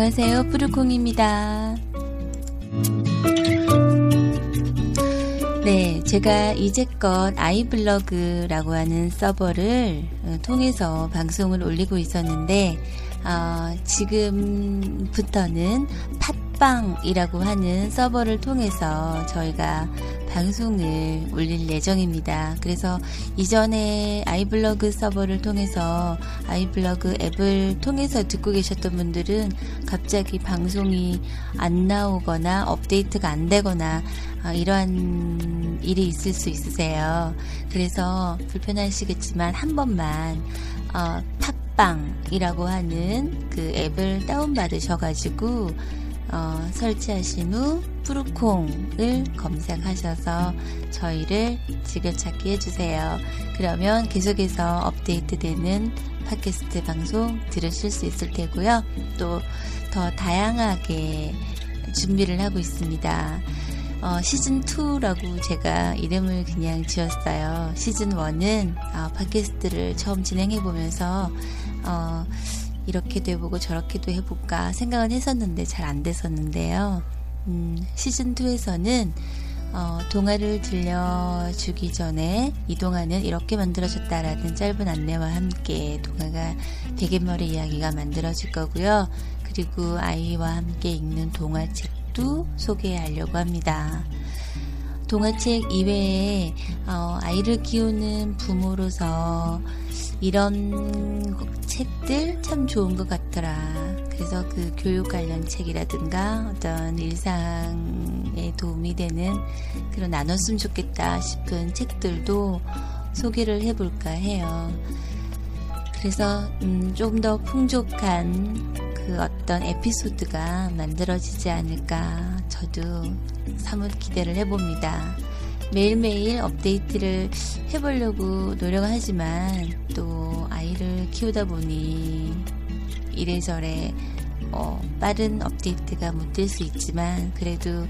안녕하세요. 푸르콩입니다. 네, 제가 이제껏 아이블로그라고 하는 서버를 어, 통해서 방송을 올리고 있었는데, 어, 지금부터는 팟빵이라고 하는 서버를 통해서 저희가 방송을 올릴 예정입니다. 그래서 이전에 아이블로그 서버를 통해서 아이블로그 앱을 통해서 듣고 계셨던 분들은 갑자기 방송이 안 나오거나 업데이트가 안 되거나 아, 이러한 일이 있을 수 있으세요. 그래서 불편하시겠지만 한 번만 어, 팟빵이라고 하는 그 앱을 다운받으셔가지고 어, 설치하신 후 푸르콩을 검색하셔서 저희를 즐겨찾기 해주세요. 그러면 계속해서 업데이트되는 팟캐스트 방송 들으실 수 있을 테고요. 또 더 다양하게 준비를 하고 있습니다. 어, 시즌2라고 제가 이름을 그냥 지었어요. 시즌1은 어, 팟캐스트를 처음 진행해보면서 어, 이렇게도 해보고 저렇게도 해볼까 생각은 했었는데 잘 안 됐었는데요. 음, 시즌2에서는 어, 동화를 들려주기 전에 이 동화는 이렇게 만들어졌다라는 짧은 안내와 함께 동화가 베갯머리 이야기가 만들어질 거고요. 그리고 아이와 함께 읽는 동화책도 소개하려고 합니다. 동화책 이외에 어, 아이를 키우는 부모로서 이런 책들 참 좋은 것 같더라. 그래서 그 교육 관련 책이라든가 어떤 일상에 도움이 되는 그런 나눴으면 좋겠다 싶은 책들도 소개를 해볼까 해요. 그래서 음, 좀 더 풍족한 그 어떤 에피소드가 만들어지지 않을까 저도 사뭇 기대를 해봅니다. 매일매일 업데이트를 해보려고 노력을 하지만 또 아이를 키우다 보니 이래저래 어, 빠른 업데이트가 못 될 수 있지만 그래도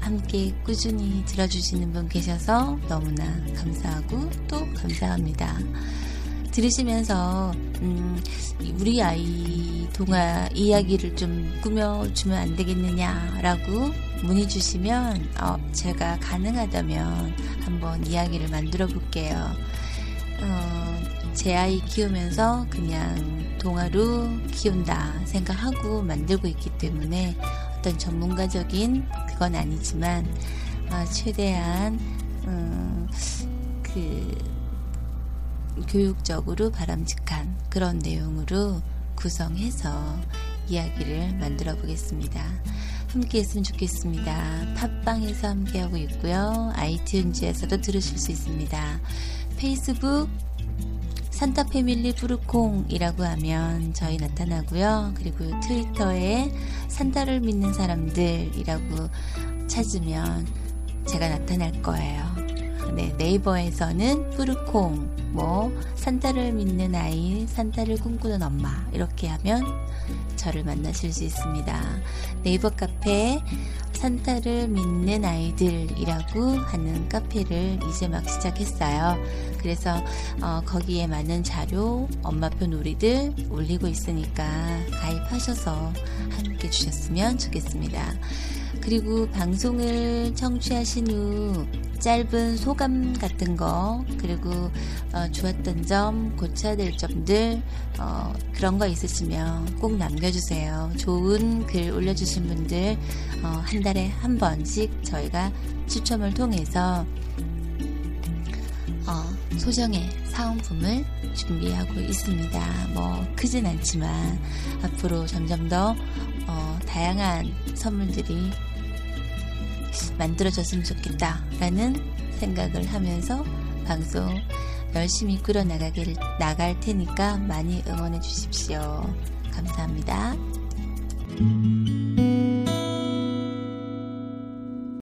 함께 꾸준히 들어주시는 분 계셔서 너무나 감사하고 또 감사합니다. 들으시면서 음, 우리 아이 동화 이야기를 좀 꾸며주면 안 되겠느냐라고 문의 주시면 어, 제가 가능하다면 한번 이야기를 만들어 볼게요. 어, 제 아이 키우면서 그냥 동화로 키운다 생각하고 만들고 있기 때문에 어떤 전문가적인 그건 아니지만 어, 최대한 음, 그 교육적으로 바람직한 그런 내용으로 구성해서 이야기를 만들어 보겠습니다. 함께 했으면 좋겠습니다. 팟빵에서 함께하고 있고요. 아이튠즈에서도 들으실 수 있습니다. 페이스북 산타 패밀리 푸르콩이라고 하면 저희 나타나고요. 그리고 트위터에 산타를 믿는 사람들이라고 찾으면 제가 나타날 거예요. 네, 네이버에서는 푸르콩, 뭐 산타를 믿는 아이, 산타를 꿈꾸는 엄마 이렇게 하면 저를 만나실 수 있습니다. 네이버 카페 산타를 믿는 아이들이라고 하는 카페를 이제 막 시작했어요. 그래서 어, 거기에 많은 자료, 엄마표 놀이들 올리고 있으니까 가입하셔서 함께 주셨으면 좋겠습니다. 그리고 방송을 청취하신 후 짧은 소감 같은 거 그리고 어, 좋았던 점 고쳐야 될 점들 어, 그런 거 있으시면 꼭 남겨주세요. 좋은 글 올려주신 분들 어, 한 달에 한 번씩 저희가 추첨을 통해서 어, 소정의 사은품을 준비하고 있습니다. 뭐 크진 않지만 앞으로 점점 더 어, 다양한 선물들이 만들어졌으면 좋겠다라는 생각을 하면서 방송 열심히 끌어 나가길 나갈 테니까 많이 응원해 주십시오. 감사합니다.